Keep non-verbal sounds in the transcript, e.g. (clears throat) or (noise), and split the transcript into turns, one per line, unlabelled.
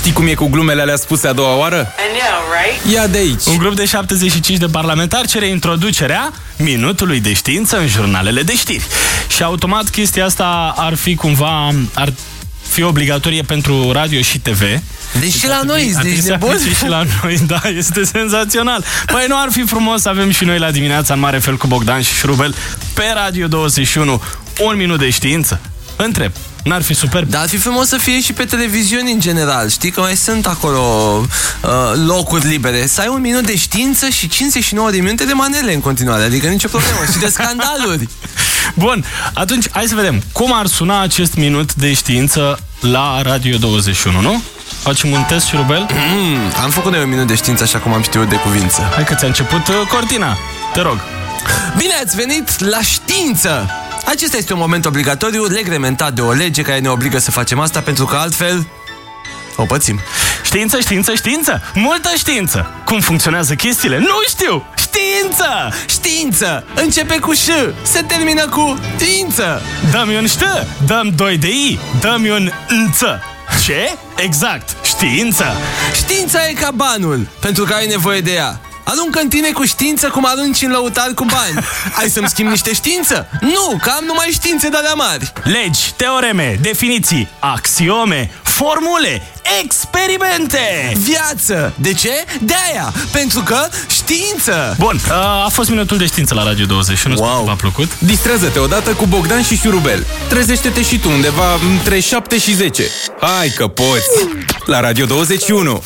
Știi cum e cu glumele alea spuse a doua oară?
I know, right?
Ia de aici.
Un grup de 75 de parlamentari cere introducerea minutului de știință în jurnalele de știri. Și automat chestia asta ar fi cumva... Ar fi obligatorie pentru radio și TV.
Deci și la noi,
Ar
deci
trebui să
nebun.
aplice și la noi, da, este senzațional. Păi nu ar fi frumos să avem și noi la dimineața în mare fel cu Bogdan și Șurubel pe Radio 21 un minut de știință? Întreb, n-ar fi superb?
Dar ar fi frumos să fie și pe televiziuni în general. Știi că mai sunt acolo uh, locuri libere. Să ai un minut de știință și 59 de minute de manele în continuare. Adică nicio problemă. și de (laughs) scandaluri.
Bun, atunci hai să vedem cum ar suna acest minut de știință la Radio 21, nu? Facem un test, Șurubel? (clears throat)
Mm, am făcut noi un minut de știință așa cum am știut de cuvință.
Hai că ți-a început uh, cortina. Te rog.
Bine ați venit la știință! Acesta este un moment obligatoriu reglementat de o lege care ne obligă să facem asta pentru că altfel o pățim.
Știință, știință, știință! Multă știință! Cum funcționează chestiile? Nu știu! Știință!
Știință! Începe cu ș, se termină cu știință!
Dă-mi un ștă, dăm doi de i, dă-mi un înță. Ce? Exact, știință!
Știința e ca banul, pentru că ai nevoie de ea. Aruncă în tine cu știință cum arunci în lăutar cu bani. (laughs) Ai să-mi schimbi niște știință? Nu, că am numai științe de alea mari.
Legi, teoreme, definiții, axiome, formule, experimente!
Viață! De ce? De aia! Pentru că știință!
Bun, a fost minutul de știință la Radio 21, wow. sper că v-a plăcut.
Distrează-te odată cu Bogdan și Șurubel. Trezește-te și tu undeva între 7 și 10. Hai că poți! La Radio 21!